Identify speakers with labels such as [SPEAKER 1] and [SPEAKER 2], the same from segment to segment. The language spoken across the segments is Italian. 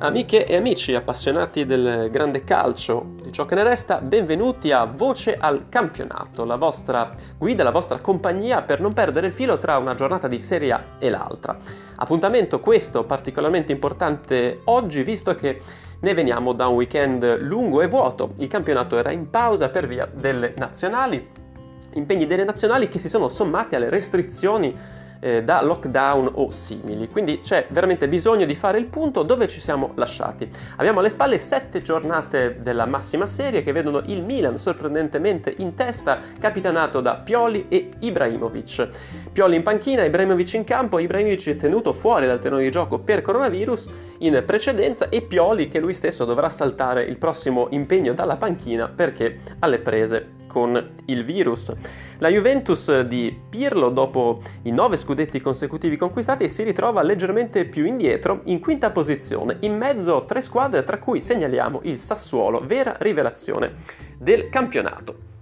[SPEAKER 1] Amiche e amici appassionati del grande calcio, di ciò che ne resta, benvenuti a Voce al Campionato, la vostra guida, la vostra compagnia per non perdere il filo tra una giornata di Serie A e l'altra. Appuntamento questo particolarmente importante oggi, visto che ne veniamo da un weekend lungo e vuoto. Il campionato era in pausa per via delle nazionali, impegni delle nazionali che si sono sommati alle restrizioni eh, da lockdown o simili. Quindi c'è veramente bisogno di fare il punto dove ci siamo lasciati. Abbiamo alle spalle sette giornate della massima serie che vedono il Milan sorprendentemente in testa, capitanato da Pioli e Ibrahimovic. Pioli in panchina, Ibrahimovic in campo, Ibrahimovic tenuto fuori dal terreno di gioco per coronavirus in precedenza e Pioli che lui stesso dovrà saltare il prossimo impegno dalla panchina perché alle prese con il virus. La Juventus di Pirlo, dopo i nove scudetti consecutivi conquistati, si ritrova leggermente più indietro, in quinta posizione, in mezzo tre squadre tra cui segnaliamo il Sassuolo, vera rivelazione del campionato.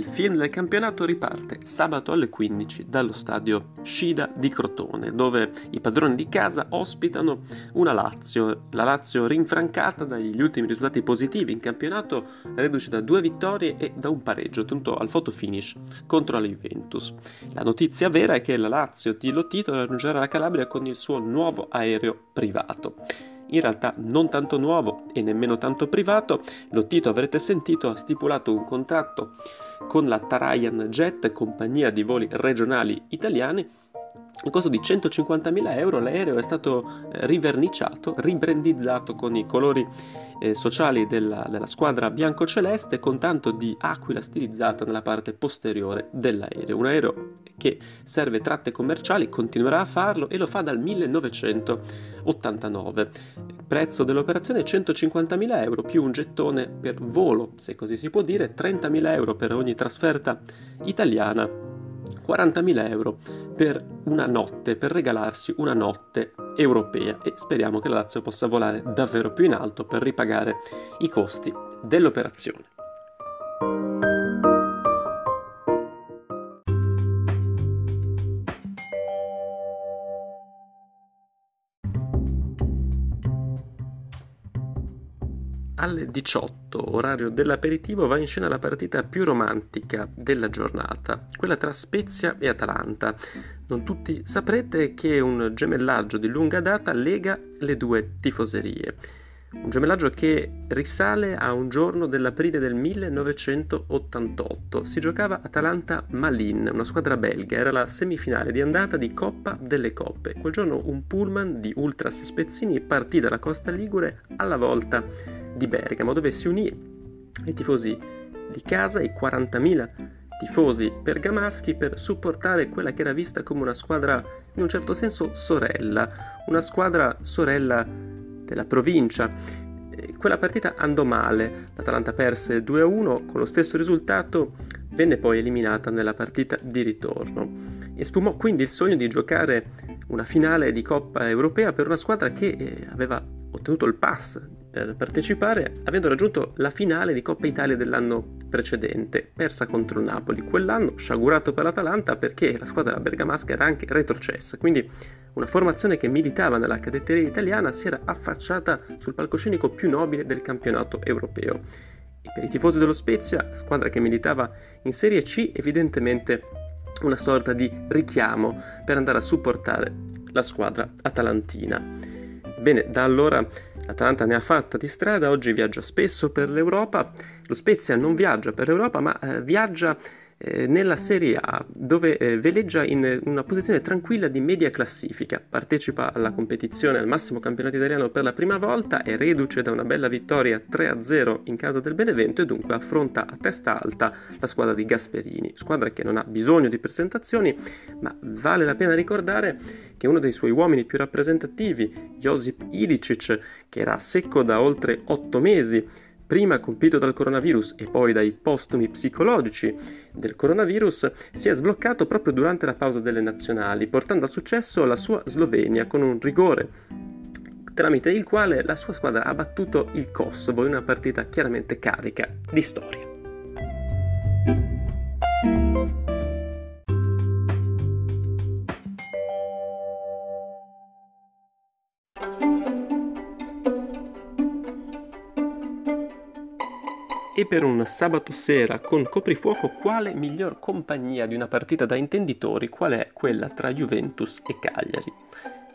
[SPEAKER 1] Il film del campionato riparte sabato alle 15 dallo stadio Scida di Crotone, dove i padroni di casa ospitano una Lazio, la Lazio rinfrancata dagli ultimi risultati positivi in campionato, reduce da due vittorie e da un pareggio ottenuto al photo finish contro la Juventus. La notizia vera è che la Lazio di Lottito raggiungerà la Calabria con il suo nuovo aereo privato in realtà non tanto nuovo e nemmeno tanto privato, Lottito avrete sentito ha stipulato un contratto con la Tarayan Jet, compagnia di voli regionali italiani. A costo di 150.000 euro l'aereo è stato eh, riverniciato, ribrandizzato con i colori eh, sociali della, della squadra bianco-celeste con tanto di aquila stilizzata nella parte posteriore dell'aereo. Un aereo che serve tratte commerciali, continuerà a farlo e lo fa dal 1989. Prezzo dell'operazione 150.000 euro più un gettone per volo, se così si può dire, 30.000 euro per ogni trasferta italiana 40.000 euro per una notte, per regalarsi una notte europea e speriamo che la Lazio possa volare davvero più in alto per ripagare i costi dell'operazione. Alle 18, orario dell'aperitivo, va in scena la partita più romantica della giornata, quella tra Spezia e Atalanta. Non tutti saprete che un gemellaggio di lunga data lega le due tifoserie. Un gemellaggio che risale a un giorno dell'aprile del 1988. Si giocava Atalanta-Malin, una squadra belga. Era la semifinale di andata di Coppa delle Coppe. Quel giorno un pullman di Ultras Spezzini partì dalla costa ligure alla volta di Bergamo, dove si unì i tifosi di casa, i 40.000 tifosi bergamaschi per supportare quella che era vista come una squadra in un certo senso sorella, una squadra sorella della provincia. Quella partita andò male, l'Atalanta perse 2-1, con lo stesso risultato venne poi eliminata nella partita di ritorno e sfumò quindi il sogno di giocare una finale di Coppa Europea per una squadra che eh, aveva ottenuto il pass per partecipare avendo raggiunto la finale di Coppa Italia dell'anno precedente, persa contro il Napoli. Quell'anno sciagurato per l'Atalanta perché la squadra bergamasca era anche retrocessa, quindi una formazione che militava nella cadetteria italiana si era affacciata sul palcoscenico più nobile del campionato europeo. E per i tifosi dello Spezia, squadra che militava in Serie C, evidentemente una sorta di richiamo per andare a supportare la squadra atalantina. Bene, da allora l'Atalanta ne ha fatta di strada, oggi viaggia spesso per l'Europa, lo Spezia non viaggia per l'Europa ma eh, viaggia eh, nella Serie A, dove eh, veleggia in una posizione tranquilla di media classifica, partecipa alla competizione al massimo campionato italiano per la prima volta, è reduce da una bella vittoria 3-0 in casa del Benevento e dunque affronta a testa alta la squadra di Gasperini, squadra che non ha bisogno di presentazioni, ma vale la pena ricordare che uno dei suoi uomini più rappresentativi, Josip Ilicic, che era secco da oltre 8 mesi, prima colpito dal coronavirus e poi dai postumi psicologici del coronavirus, si è sbloccato proprio durante la pausa delle nazionali, portando a successo la sua Slovenia con un rigore tramite il quale la sua squadra ha battuto il Kosovo in una partita chiaramente carica di storia. E per un sabato sera con coprifuoco, quale miglior compagnia di una partita da intenditori qual è quella tra Juventus e Cagliari?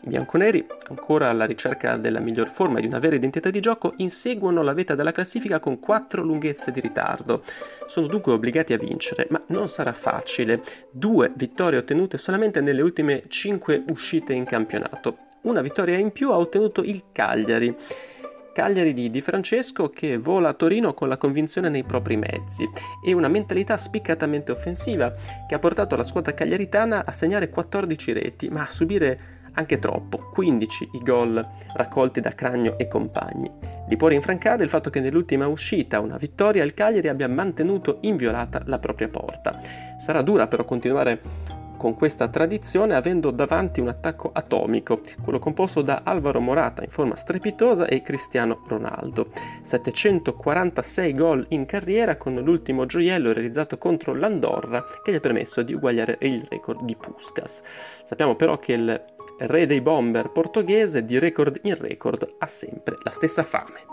[SPEAKER 1] I bianconeri, ancora alla ricerca della miglior forma e di una vera identità di gioco, inseguono la vetta della classifica con quattro lunghezze di ritardo. Sono dunque obbligati a vincere, ma non sarà facile. Due vittorie ottenute solamente nelle ultime cinque uscite in campionato. Una vittoria in più ha ottenuto il Cagliari. Cagliari di Di Francesco che vola a Torino con la convinzione nei propri mezzi e una mentalità spiccatamente offensiva che ha portato la squadra cagliaritana a segnare 14 reti, ma a subire anche troppo, 15 i gol raccolti da Cragno e compagni. Li può rinfrancare il fatto che nell'ultima uscita, una vittoria, il Cagliari abbia mantenuto inviolata la propria porta. Sarà dura però continuare con questa tradizione avendo davanti un attacco atomico, quello composto da Alvaro Morata in forma strepitosa e Cristiano Ronaldo. 746 gol in carriera con l'ultimo gioiello realizzato contro l'Andorra che gli ha permesso di uguagliare il record di Puskas. Sappiamo però che il re dei bomber portoghese di record in record ha sempre la stessa fame.